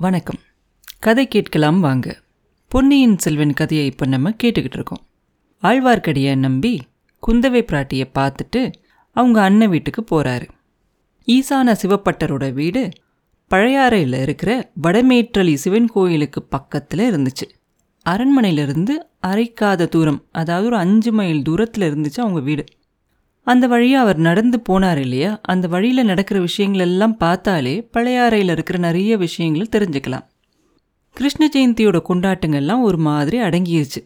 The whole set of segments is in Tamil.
வணக்கம். கதை கேட்கலாம் வாங்க. பொன்னியின் செல்வன் கதையை இப்போ நம்ம கேட்டுக்கிட்டு இருக்கோம். ஆழ்வார்க்கடியை நம்பி குந்தவை பிராட்டியை பார்த்துட்டு அவங்க அண்ணன் வீட்டுக்கு போகிறாரு ஈசான சிவப்பட்டரோட வீடு பழையாறையில் இருக்கிற வடமேற்றலி சிவன் கோயிலுக்கு பக்கத்தில் இருந்துச்சு. அரண்மனையிலிருந்து அரைக்காத தூரம் அதாவது ஒரு அஞ்சு மைல் தூரத்தில் இருந்துச்சு அவங்க வீடு. அந்த வழியாக அவர் நடந்து போனார் இல்லையா? அந்த வழியில் நடக்கிற விஷயங்கள் எல்லாம் பார்த்தாலே பழையாறையில் இருக்கிற நிறைய விஷயங்களை தெரிஞ்சுக்கலாம். கிருஷ்ண ஜெயந்தியோட கொண்டாட்டங்கள்லாம் ஒரு மாதிரி அடங்கிருச்சு.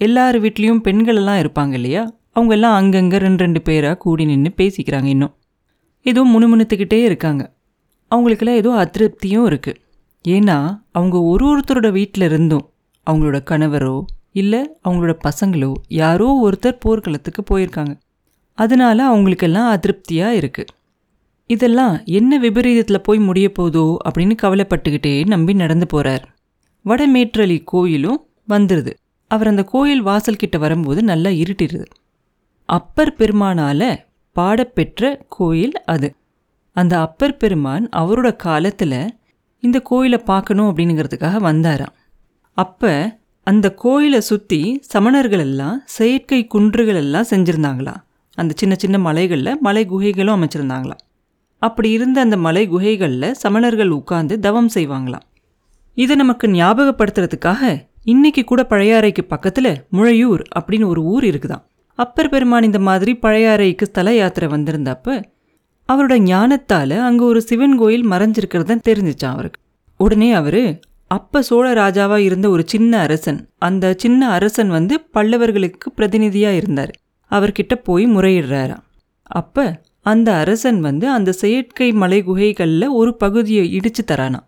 எல்லார் வீட்லேயும் பெண்களெல்லாம் இருப்பாங்க இல்லையா? அவங்க எல்லாம் அங்கங்கே ரெண்டு ரெண்டு பேராக கூடி நின்று பேசிக்கிறாங்க இன்னும். ஏதோ முணுமுணுத்துக்கிட்டே இருக்காங்க. அவங்களுக்கெல்லாம் ஏதோ அதிருப்தியும் இருக்குது ஏன்னா அவங்க ஒரு ஒருத்தரோட வீட்டில் இருந்தும் அவங்களோட கணவரோ இல்லை அவங்களோட பசங்களோ யாரோ ஒருத்தர் போர்க்களத்துக்கு போயிருக்காங்க. அதனால அவங்களுக்கெல்லாம் அதிருப்தியாக இருக்குது இதெல்லாம் என்ன விபரீதத்தில் போய் முடிய போதோ அப்படின்னு கவலைப்பட்டுக்கிட்டே நம்பி நடந்து போகிறார் வடமேற்றலி கோயிலும் வந்துடுது அவர் அந்த கோயில் வாசல் கிட்ட வரும்போது நல்லா இருட்டிடுது அப்பர் பெருமானால் பாடப்பெற்ற கோயில் அது. அந்த அப்பர் பெருமான் அவரோட காலத்தில் இந்த கோயிலை பார்க்கணும் அப்படிங்கிறதுக்காக வந்தாராம். அப்போ அந்த கோயிலை சுற்றி சமணர்கள் எல்லாம் செயற்கை குன்றுகள் எல்லாம் செஞ்சுருந்தாங்களாம். அந்த சின்ன சின்ன மலைகளில் மலை குகைகளும் அமைச்சிருந்தாங்களாம் அப்படி இருந்த அந்த மலை குகைகளில் சமணர்கள் உட்கார்ந்து தவம் செய்வாங்களாம். இதை நமக்கு ஞாபகப்படுத்துறதுக்காக இன்னைக்கு கூட பழையாறைக்கு பக்கத்தில் முழையூர் அப்படின்னு ஒரு ஊர் இருக்குதாம். அப்பர் பெருமான் இந்த மாதிரி பழையாறைக்கு ஸ்தல யாத்திரை வந்திருந்தப்ப அவரோட ஞானத்தால் அங்கே ஒரு சிவன் கோயில் மறைஞ்சிருக்கிறத தெரிஞ்சிச்சான் அவருக்கு. உடனே அவர் அப்ப சோழ ராஜாவாக இருந்த ஒரு சின்ன அரசன் அந்த சின்ன அரசன் வந்து பல்லவர்களுக்கு பிரதிநிதியாக இருந்தார். அவர்கிட்ட போய் முறையிடுறாராம் அப்போ அந்த அரசன் வந்து அந்த செயற்கை மலை குகைகளில் ஒரு பகுதியை இடித்து தரானான்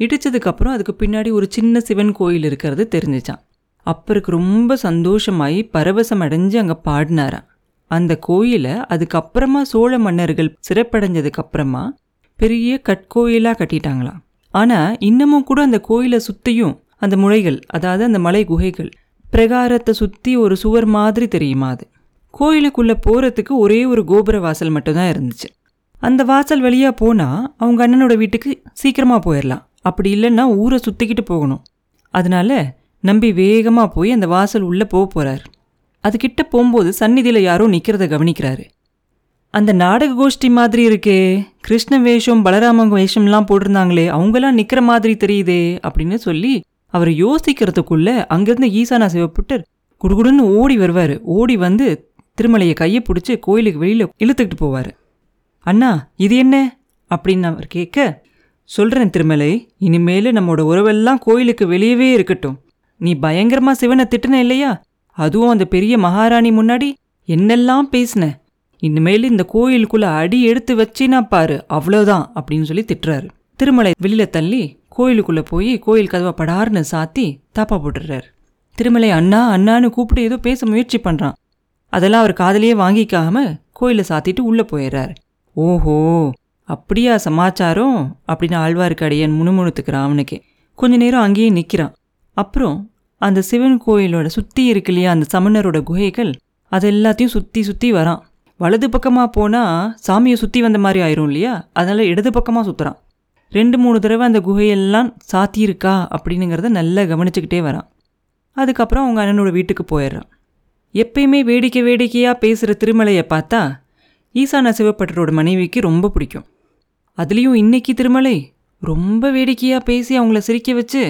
இடித்ததுக்கப்புறம் அதுக்கு பின்னாடி ஒரு சின்ன சிவன் கோயில் இருக்கிறது தெரிஞ்சிச்சான் அப்பருக்கு ரொம்ப சந்தோஷமாயி பரவசம் அடைஞ்சு அங்கே பாடினாராம் அந்த கோயிலை அதுக்கப்புறமா சோழ மன்னர்கள் சிறப்படைஞ்சதுக்கப்புறமா பெரிய கட்கோயிலாக கட்டிட்டாங்களாம் ஆனால் இன்னமும் கூட அந்த கோயிலை சுற்றியும் அந்த முளைகள் அதாவது அந்த மலை குகைகள் பிரகாரத்தை சுற்றி ஒரு சுவர் மாதிரி தெரியுமா அது. கோயிலுக்குள்ளே போகிறதுக்கு ஒரே ஒரு கோபுர வாசல் மட்டும்தான் இருந்துச்சு. அந்த வாசல் வழியாக போனால் அவங்க அண்ணனோட வீட்டுக்கு சீக்கிரமாக போயிடலாம் அப்படி இல்லைன்னா ஊரை சுற்றிக்கிட்டு போகணும். அதனால நம்பி வேகமாக போய் அந்த வாசல் உள்ளே போக போகிறார் அதுக்கிட்ட போகும்போது சந்நிதியில் யாரோ நிற்கிறத கவனிக்கிறாரு. அந்த நாடக கோஷ்டி மாதிரி இருக்கே கிருஷ்ண வேஷம் பலராம வேஷம்லாம் போட்டிருந்தாங்களே அவங்களாம் நிற்கிற மாதிரி தெரியுதே அப்படின்னு சொல்லி அவர் யோசிக்கிறதுக்குள்ளே அங்கேருந்து ஈசானா சிவப்புட்டர் குடுகுடுன்னு ஓடி வருவார். ஓடி வந்து திருமலையை கையை பிடிச்சி கோயிலுக்கு வெளியில் இழுத்துக்கிட்டு போவார். அண்ணா இது என்ன? அப்படின்னு அவர் கேட்க சொல்கிறேன் திருமலை இனிமேல் நம்மளோட உறவெல்லாம் கோயிலுக்கு வெளியவே இருக்கட்டும். நீ பயங்கரமாக சிவனை திட்டுன இல்லையா? அதுவும் அந்த பெரிய மகாராணி முன்னாடி என்னெல்லாம் பேசின? இனிமேல் இந்த கோயிலுக்குள்ளே அடி எடுத்து வச்சினா பாரு அவ்வளோதான் அப்படின்னு சொல்லி திட்டுறாரு. திருமலை வெளியில தள்ளி கோயிலுக்குள்ளே போய் கோயில் கதவை படார்னு சாத்தி தாப்பா போட்டுடுறாரு. திருமலை அண்ணா அண்ணான்னு கூப்பிட்டு ஏதோ பேச முயற்சி பண்ணுறான் அதெல்லாம் அவர் காதலியே வாங்கிக்காம கோயிலை சாத்திட்டு உள்ளே போயிடுறாரு ஓஹோ அப்படியா சமாச்சாரம்? அப்படின்னு ஆழ்வார்க்கடியன் முணுமுணுத்துக்கிறான் அவனுக்கு கொஞ்ச நேரம் அங்கேயே நிற்கிறான் அப்புறம் அந்த சிவன் கோயிலோட சுற்றி இருக்கு இல்லையா அந்த சமணரோட குகைகள் அது எல்லாத்தையும் சுற்றி சுற்றி வரான். வலது பக்கமாக போனால் சாமியை சுற்றி வந்த மாதிரி ஆயிரும் இல்லையா அதனால் இடது பக்கமாக சுற்றுறான் ரெண்டு மூணு தடவை அந்த குகையெல்லாம் சாத்தியிருக்கா அப்படின்னுங்கிறத நல்லா கவனிச்சுக்கிட்டே வரான். அதுக்கப்புறம் அவங்க அண்ணனோட வீட்டுக்கு போயிடுறான். எப்பயுமே வேடிக்கை வேடிக்கையாக பேசுகிற திருமலையை பார்த்தா ஈசான சிவப்பட்டரோட மனைவிக்கு ரொம்ப பிடிக்கும். அதுலேயும் இன்னைக்கு திருமலை ரொம்ப வேடிக்கையாக பேசி அவங்கள சிரிக்க வச்சு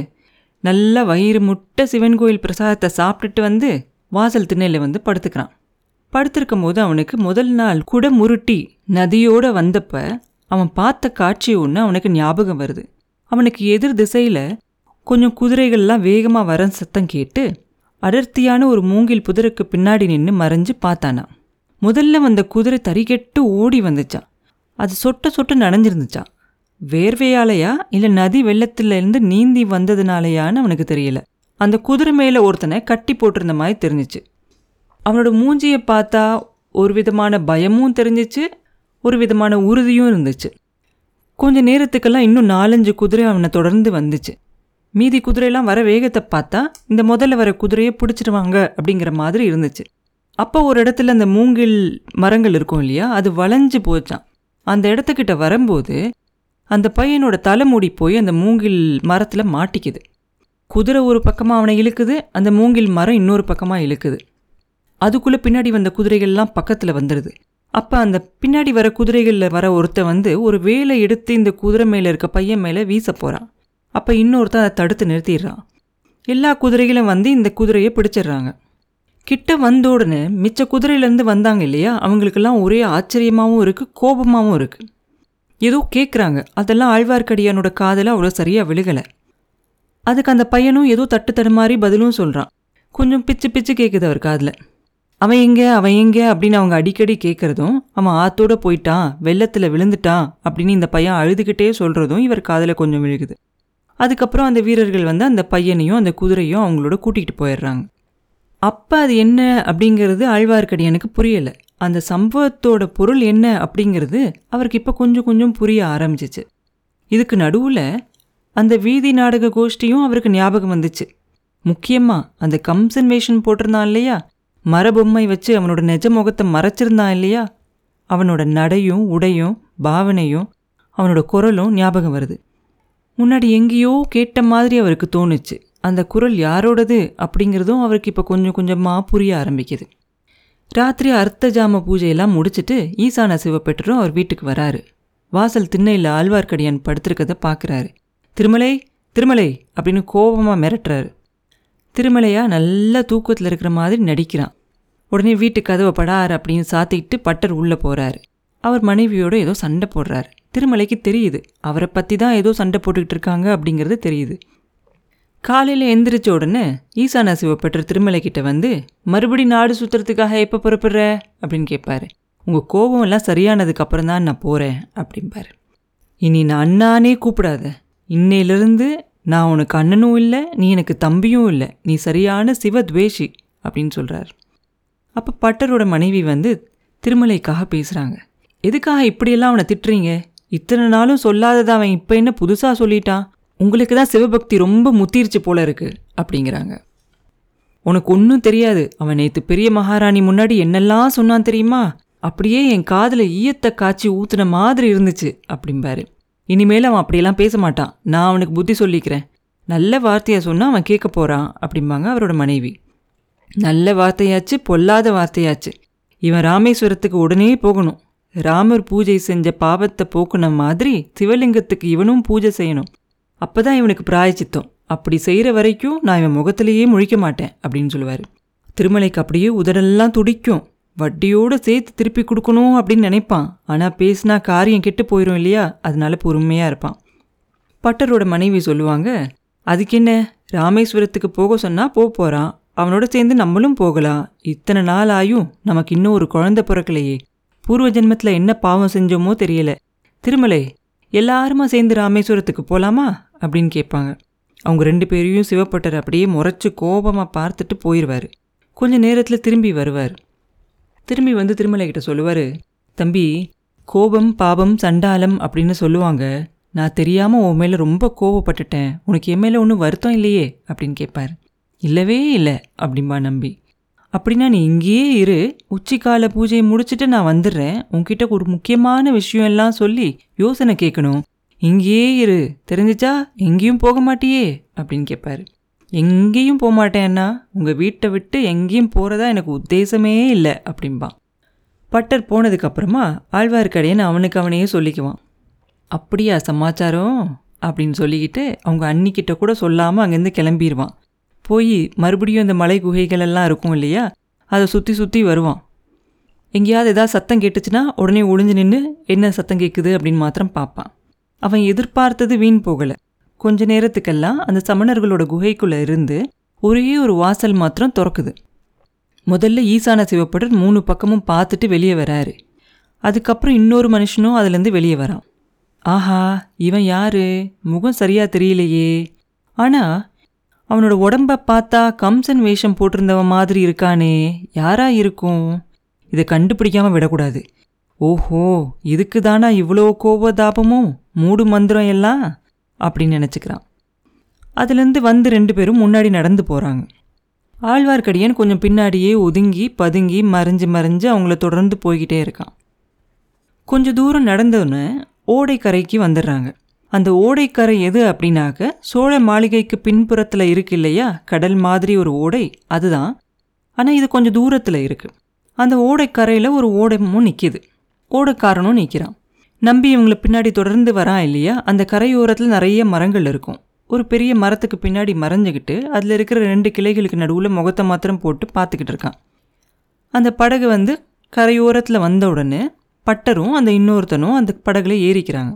நல்லா வயிறு முட்டை சிவன் கோயில் பிரசாதத்தை சாப்பிட்டுட்டு வந்து வாசல் திண்ணையில் வந்து படுத்துக்கிறான். படுத்திருக்கும் போது அவனுக்கு முதல் நாள் கூட முருட்டி நதியோடு வந்தப்ப அவன் பார்த்த காட்சி ஒன்று அவனுக்கு ஞாபகம் வருது. அவனுக்கு எதிர் திசையில் கொஞ்சம் குதிரைகள்லாம் வேகமாக வர சத்தம் கேட்டு அடர்த்தியான ஒரு மூங்கில் புதருக்கு பின்னாடி நின்று மறைஞ்சு பார்த்தானா. முதல்ல வந்த குதிரை தறிகெட்டு ஓடி வந்துச்சான் அது சொட்ட சொட்ட நனைஞ்சிருந்துச்சான் வேர்வையாலையா இல்லை நதி வெள்ளத்திலேருந்து நீந்தி வந்ததுனாலயான்னு அவனுக்கு தெரியல. அந்த குதிரை மேலே ஒருத்தனை கட்டி போட்டிருந்த மாதிரி தெரிஞ்சிச்சு. அவனோட மூஞ்சியை பார்த்தா ஒரு விதமான பயமும் தெரிஞ்சிச்சு ஒரு விதமான உறுதியும் இருந்துச்சு. கொஞ்ச நேரத்துக்கெல்லாம் இன்னும் நாலஞ்சு குதிரை அவனை தொடர்ந்து வந்துச்சு. மீதி குதிரையெல்லாம் வர வேகத்தை பார்த்தா இந்த முதல்ல வர குதிரையை பிடிச்சிடுவாங்க அப்படிங்கிற மாதிரி இருந்துச்சு. அப்போ ஒரு இடத்துல அந்த மூங்கில் மரங்கள் இருக்கும் இல்லையா? அது வளைஞ்சு போச்சான் அந்த இடத்துக்கிட்ட வரும்போது அந்த பையனோட தலைமுடி போய் அந்த மூங்கில் மரத்தில் மாட்டிக்குது. குதிரை ஒரு பக்கமாக அவனை இழுக்குது அந்த மூங்கில் மரம் இன்னொரு பக்கமாக இழுக்குது. அதுக்குள்ளே பின்னாடி வந்த குதிரைகள்லாம் பக்கத்தில் வந்துடுது அப்போ அந்த பின்னாடி வர குதிரைகளில் வர ஒருத்தன் வந்து ஒரு வேலை எடுத்து இந்த குதிரை மேலே இருக்க பையன் மேலே வீச போகிறான் அப்போ இன்னொருத்தன் அதை தடுத்து நிறுத்திடுறான். எல்லா குதிரைகளும் வந்து இந்த குதிரையை பிடிச்சிடுறாங்க. கிட்ட வந்த உடனே மிச்ச குதிரையிலேருந்து வந்தாங்க இல்லையா? அவங்களுக்கெல்லாம் ஒரே ஆச்சரியமாகவும் இருக்குது கோபமாகவும் இருக்குது ஏதோ கேட்குறாங்க அதெல்லாம் ஆழ்வார்க்கடியானோட காதில் அவ்வளோ சரியாக விழுகலை. அதுக்கு அந்த பையனும் ஏதோ தட்டு தடுமாறி பதிலும் சொல்கிறான் கொஞ்சம் பிச்சு பிச்சு கேட்குது அவர் காதில். அவன் எங்கே அவன் எங்கே அப்படின்னு அவங்க அடிக்கடி கேட்குறதும் அவன் ஆத்தோடு போயிட்டான் வெள்ளத்தில் விழுந்துட்டான் அப்படின்னு இந்த பையன் அழுதுகிட்டே சொல்கிறதும் இவர் காதில் கொஞ்சம் விழுகுது. அதுக்கப்புறம் அந்த வீரர்கள் வந்து அந்த பையனையும் அந்த குதிரையும் அவங்களோட கூட்டிகிட்டு போயிடுறாங்க. அப்போ அது என்ன அப்படிங்கிறது ஆழ்வார்க்கடியானுக்கு புரியலை. அந்த சம்பவத்தோட பொருள் என்ன அப்படிங்கிறது அவருக்கு இப்போ கொஞ்சம் கொஞ்சம் புரிய ஆரம்பிச்சிச்சு. இதுக்கு நடுவில் அந்த வீதி நாடக கோஷ்டியும் அவருக்கு ஞாபகம் வந்துச்சு. முக்கியமாக அந்த கம்சன் வேஷன் போட்டிருந்தான் இல்லையா? மரபொம்மை வச்சு அவனோட நெஜ முகத்தை மறைச்சிருந்தான் இல்லையா? அவனோட நடையும் உடையும் பாவனையும் அவனோட குரலும் ஞாபகம் வருது. முன்னாடி எங்கேயோ கேட்ட மாதிரி அவருக்கு தோணுச்சு. அந்த குரல் யாரோடது அப்படிங்கிறதும் அவருக்கு இப்போ கொஞ்சம் கொஞ்சமாக புரிய ஆரம்பிக்குது. ராத்திரி அர்த்த ஜாம பூஜையெல்லாம் முடிச்சுட்டு ஈசான சிவப்பெற்றரும் அவர் வீட்டுக்கு வராரு. வாசல் திண்ணையில் ஆழ்வார்க்கடியான் படுத்திருக்கதை பார்க்குறாரு திருமலை திருமலை அப்படின்னு கோபமாக மிரட்டுறாரு. திருமலையா நல்ல தூக்கத்தில் இருக்கிற மாதிரி நடிக்கிறான். உடனே வீட்டு கதவை படார் அப்படின்னு சாத்திக்கிட்டு பட்டர் உள்ளே போகிறாரு அவர் மனைவியோடு ஏதோ சண்டை போடுறாரு. திருமலைக்கு தெரியுது. அவரை பற்றி தான் ஏதோ சண்டை போட்டுக்கிட்டு இருக்காங்க அப்படிங்கிறது தெரியுது. காலையில் எந்திரிச்ச உடனே ஈசான சிவப்பட்டர் திருமலைக்கிட்ட வந்து மறுபடி நாடு சுற்றுறதுக்காக எப்போ புறப்படுற? அப்படின்னு கேட்பார் உங்கள் கோபம் எல்லாம் சரியானதுக்கு அப்புறம் தான் நான் போகிறேன் அப்படிம்பார். இனி நான் அண்ணானே கூப்பிடாத. இன்னையிலிருந்து நான் உனக்கு அண்ணனும் இல்லை நீ எனக்கு தம்பியும் இல்லை. நீ சரியான சிவத்வேஷி அப்படின்னு சொல்கிறார் அப்போ பட்டரோட மனைவி வந்து திருமலைக்காக பேசுகிறாங்க எதுக்காக இப்படியெல்லாம் அவனை திட்டுறீங்க? இத்தனை நாளும் சொல்லாததை அவன் இப்போ என்ன புதுசாக சொல்லிட்டான் உங்களுக்கு தான் சிவபக்தி ரொம்ப முத்திருச்சு போல இருக்கு அப்படிங்கிறாங்க. உனக்கு ஒன்றும் தெரியாது. அவன் நேற்று பெரிய மகாராணி முன்னாடி என்னெல்லாம் சொன்னான் தெரியுமா? அப்படியே என் காதில் ஈயத்தை காய்ச்சி ஊத்துன மாதிரி இருந்துச்சு அப்படிம்பாரு. இனிமேல் அவன் அப்படியெல்லாம் பேச மாட்டான். நான் அவனுக்கு புத்தி சொல்லிக்கிறேன். நல்ல வார்த்தையை சொன்னால் அவன் கேட்க போகிறான் அப்படிம்பாங்க அவரோட மனைவி. நல்ல வார்த்தையாச்சு பொல்லாத வார்த்தையாச்சு. இவன் ராமேஸ்வரத்துக்கு உடனே போகணும். ராமர் பூஜை செஞ்ச பாவத்தை போக்குன மாதிரி சிவலிங்கத்துக்கு இவனும் பூஜை செய்யணும். அப்பதான் இவனுக்கு பிராயச்சித்தம். அப்படி செய்கிற வரைக்கும் நான் இவன் முகத்திலேயே முழிக்க மாட்டேன் அப்படின்னு சொல்லுவார். திருமலைக்கு அப்படியே உதடெல்லாம் துடிக்கும். வட்டியோடு சேர்த்து திருப்பி கொடுக்கணும் அப்படின்னு நினைப்பான். ஆனால் பேசினா காரியம் கெட்டு போயிடும் இல்லையா? அதனால பொறுமையாக இருப்பான். பட்டரோட மனைவி சொல்லுவாங்க அதுக்கு என்ன ராமேஸ்வரத்துக்கு போக சொன்னால் போக போகிறான் அவனோட சேர்ந்து நம்மளும் போகலாம். இத்தனை நாள் ஆயும் நமக்கு இன்னும் ஒரு குழந்தை பிறக்கலையே. பூர்வ ஜென்மத்தில் என்ன பாவம் செஞ்சோமோ தெரியல. திருமலை எல்லாருமா சேர்ந்து ராமேஸ்வரத்துக்கு போகலாமா அப்படின்னு கேட்பாங்க. அவங்க ரெண்டு பேரையும் சிவப்பட்டர் அப்படியே முறைச்சு கோபமாக பார்த்துட்டு போயிடுவார் கொஞ்ச நேரத்தில் திரும்பி வருவார். திரும்பி வந்து திருமலை கிட்ட சொல்லுவார் தம்பி கோபம் பாபம் சண்டாலம் அப்படின்னு சொல்லுவாங்க. நான் தெரியாமல் உன் மேலே ரொம்ப கோவப்பட்டுட்டேன் உனக்கு என் மேலே ஒன்றும் வருத்தம் இல்லையே? அப்படின்னு கேட்பார். இல்லவே இல்லை அப்படிம்பா நம்பி. அப்படின்னா நீ இங்கேயே இரு. உச்சிக்கால பூஜையை முடிச்சுட்டு நான் வந்துடுறேன். உன்கிட்ட ஒரு முக்கியமான விஷயம் எல்லாம் சொல்லி யோசனை கேட்கணும். இங்கேயே இரு. தெரிஞ்சிச்சா? எங்கேயும் போக மாட்டியே அப்படின்னு கேட்பாரு. எங்கேயும் போக மாட்டேன்னா உங்கள் வீட்டை விட்டு எங்கேயும் போகிறதா எனக்கு உத்தேசமே இல்லை அப்படிம்பான் பட்டர் போனதுக்கப்புறமா ஆழ்வார்க்கடையன் அவனுக்கு அவனையே சொல்லிக்குவான். அப்படியா சமாச்சாரம்? அப்படின்னு சொல்லிக்கிட்டு அவங்க அன்னிக்கிட்ட கூட சொல்லாமல் அங்கேருந்து கிளம்பிடுவான் போய் மறுபடியும் இந்த மலை குகைகளெல்லாம் இருக்கும் இல்லையா? அதை சுற்றி சுற்றி வருவான். எங்கேயாவது ஏதாவது சத்தம் கேட்டுச்சுன்னா உடனே ஒளிஞ்சு நின்று என்ன சத்தம் கேட்குது அப்படின்னு மாத்திரம் பார்ப்பான். அவன் எதிர்பார்த்தது வீண் போகலை. கொஞ்ச நேரத்துக்கெல்லாம் அந்த சமணர்களோட குகைக்குள்ளே இருந்து ஒரே ஒரு வாசல் மாத்திரம் திறக்குது. முதல்ல ஈசான சிவப்படர் மூணு பக்கமும் பார்த்துட்டு வெளியே வராரு. அதுக்கப்புறம் இன்னொரு மனுஷனும் அதுலேருந்து வெளியே வரான். ஆஹா இவன் யாரு? முகம் சரியா தெரியலையே. ஆனால் அவனோட உடம்ப பார்த்தா கம்சன் வேஷம் போட்டிருந்தவன் மாதிரி இருக்கானே யாரா இருக்கும்? இதை கண்டுபிடிக்காம விடக்கூடாது. ஓஹோ இதுக்கு தானா இவ்வளோ கோபதாபமும் மூடு மந்திரம் எல்லாம்? அப்படின்னு நினச்சிக்கிறான். அதுலேருந்து வந்து ரெண்டு பேரும் முன்னாடி நடந்து போகிறாங்க ஆழ்வார்க்கடியான் கொஞ்சம் பின்னாடியே ஒதுங்கி பதுங்கி மறைஞ்சு மறைஞ்சு அவங்கள தொடர்ந்து போய்கிட்டே இருக்கான். கொஞ்சம் தூரம் நடந்தோன்னே ஓடைக்கரைக்கு வந்துடுறாங்க. அந்த ஓடைக்கரை எது அப்படின்னாக்க சோழ மாளிகைக்கு பின்புறத்தில் இருக்கு இல்லையா? கடல் மாதிரி ஒரு ஓடை அதுதான். ஆனால் இது கொஞ்சம் தூரத்தில் இருக்குது அந்த ஓடைக்கரையில் ஒரு ஓடமும் நிற்கிது ஓடைக்காரனும் நிற்கிறான் நம்பி இவங்களை பின்னாடி தொடர்ந்து வரான் இல்லையா? அந்த கரையோரத்தில் நிறைய மரங்கள் இருக்கும். ஒரு பெரிய மரத்துக்கு பின்னாடி மறைஞ்சுக்கிட்டு அதில் இருக்கிற ரெண்டு கிளைகளுக்கு நடுவில் முகத்தை மாத்திரம் போட்டு பார்த்துக்கிட்டு இருக்கான். அந்த படகு வந்து கரையோரத்தில் வந்த உடனே பட்டரும் அந்த இன்னொருத்தனும் அந்த படகுல ஏறிக்கிறாங்க.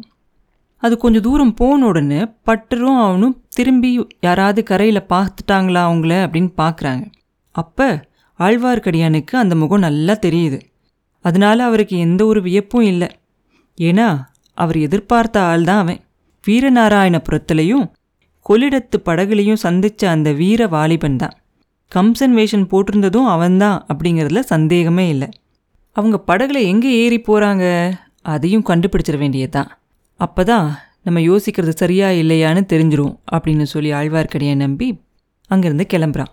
அது கொஞ்சம் தூரம் போன உடனே பட்டரும் அவனும் திரும்பி யாராவது கரையில் பார்த்துட்டாங்களா அவங்கள அப்படின்னு பார்க்குறாங்க அப்போ ஆழ்வார்க்கடியானுக்கு அந்த முகம் நல்லா தெரியுது. அதனால அவருக்கு எந்த ஒரு வியப்பும் இல்லை. ஏன்னா அவர் எதிர்பார்த்த ஆள் தான் அவன். வீரநாராயணபுரத்துலேயும் கொள்ளிடத்து படகுலையும் சந்தித்த அந்த வீர வாலிபன் தான். கம்சன் வேஷன் போட்டிருந்ததும் அவன்தான் அப்படிங்கிறதுல சந்தேகமே இல்லை. அவங்க படகுல எங்கே ஏறி போகிறாங்க அதையும் கண்டுபிடிச்சிட வேண்டியதுதான். அப்போ தான் நம்ம யோசிக்கிறது சரியா இல்லையான்னு தெரிஞ்சிரும் அப்படின்னு சொல்லி ஆழ்வார்க்கடியை நம்பி அங்கேருந்து கிளம்புறான்.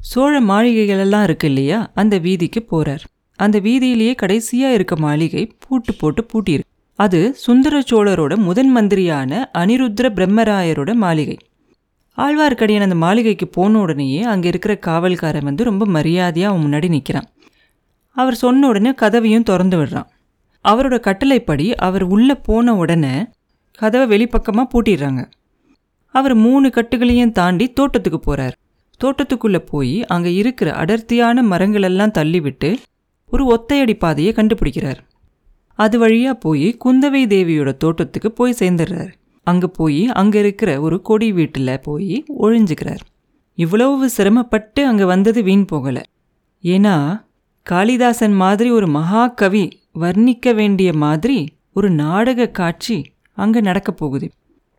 சோழ மாளிகைகளெல்லாம் இருக்கு இல்லையா? அந்த வீதிக்கு போகிறார் அந்த வீதியிலேயே கடைசியாக இருக்க மாளிகை பூட்டு போட்டு பூட்டியிருக்கு. அது சுந்தர சோழரோட முதன் மந்திரியான அனிருத்ர பிரம்மராயரோட மாளிகை. ஆழ்வார்க்கடியான் அந்த மாளிகைக்கு போன உடனேயே அங்கே இருக்கிற காவல்காரன் வந்து ரொம்ப மரியாதையாக அவன் முன்னாடி நிற்கிறான் அவர் சொன்ன உடனே கதவையும் திறந்து விடுறான். அவரோட கட்டளைப்படி அவர் உள்ளே போன உடனே கதவை வெளிப்பக்கமாக பூட்டிடுறாங்க. அவர் மூணு கட்டுகளையும் தாண்டி தோட்டத்துக்கு போகிறார் தோட்டத்துக்குள்ளே போய் அங்கே இருக்கிற அடர்த்தியான மரங்களெல்லாம் தள்ளிவிட்டு ஒரு ஒத்தையடி பாதையை கண்டுபிடிக்கிறார். அது வழியாக போய் குந்தவை தேவியோட தோட்டத்துக்கு போய் சேர்ந்துடுறார். அங்கே போய் அங்கே இருக்கிற ஒரு கொடி வீட்டில் போய் ஒழிஞ்சுக்கிறார். இவ்வளவு சிரமப்பட்டு அங்கே வந்தது வீண் போகலை. ஏன்னா காளிதாசன் மாதிரி ஒரு மகாகவி வர்ணிக்க வேண்டிய மாதிரி ஒரு நாடக காட்சி அங்கே நடக்க போகுது.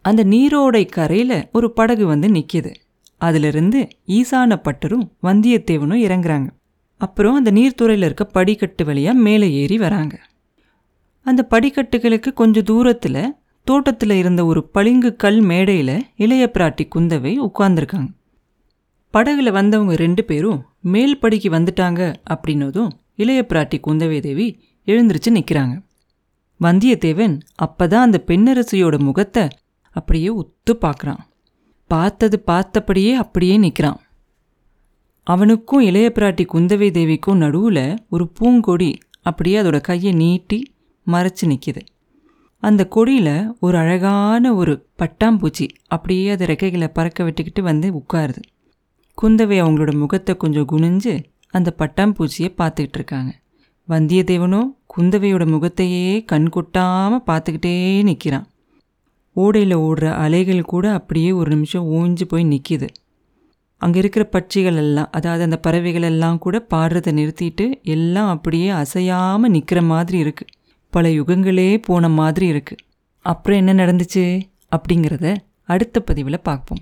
அந்த நீரோடை கரையில் ஒரு படகு வந்து நிற்கிது அதிலிருந்து ஈசான பட்டரும் வந்தியத்தேவனும் இறங்குறாங்க. அப்புறம் அந்த நீர்த்துறையில் இருக்க படிக்கட்டு வழியாக மேலே ஏறி வராங்க. அந்த படிக்கட்டுகளுக்கு கொஞ்சம் தூரத்தில் தோட்டத்தில் இருந்த ஒரு பளிங்கு கல் மேடையில் இளைய பிராட்டி குந்தவை உட்கார்ந்துருக்காங்க. படகுல வந்தவங்க ரெண்டு பேரும் மேல் படிக்கு வந்துட்டாங்க அப்படின்னதும் இளைய பிராட்டி குந்தவை தேவி எழுந்திருச்சு நிற்கிறாங்க வந்தியத்தேவன் அப்பதான் அந்த பெண்ணரசியோட முகத்தை அப்படியே உத்து பார்க்குறான். பார்த்தது பார்த்தபடியே அப்படியே நிற்கிறான் அவனுக்கும் இளைய பிராட்டி குந்தவை தேவிக்கும் நடுவில் ஒரு பூங்கொடி அப்படியே அதோட கையை நீட்டி மறைச்சு நிற்கிது அந்த கொடியில் ஒரு அழகான ஒரு பட்டாம்பூச்சி அப்படியே அதை ரெக்கைகளை பறக்க விட்டுக்கிட்டு வந்து உட்காருது. குந்தவை அவங்களோட முகத்தை கொஞ்சம் குனிஞ்சு அந்த பட்டாம்பூச்சியை பார்த்துக்கிட்டு இருக்காங்க. வந்தியத்தேவனும் குந்தவையோட முகத்தையே கண் கொட்டாமல் பார்த்துக்கிட்டே நிற்கிறான் ஓடையில் ஓடுற அலைகள் கூட அப்படியே ஒரு நிமிஷம் ஊஞ்சி போய் நிற்கிது அங்கே இருக்கிற பட்சிகள் எல்லாம் அதாவது அந்த பறவைகள் எல்லாம் கூட பாடுறதை நிறுத்திட்டு எல்லாம் அப்படியே அசையாமல் நிற்கிற மாதிரி இருக்குது பல யுகங்களே போன மாதிரி இருக்குது அப்புறம் என்ன நடந்துச்சு அப்படிங்கிறத அடுத்த பதிவில் பார்ப்போம்.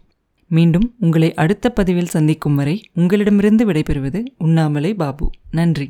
மீண்டும் உங்களை அடுத்த பதிவில் சந்திக்கும் வரை உங்களிடமிருந்து விடைபெறுவது உண்ணாமலை பாபு. நன்றி.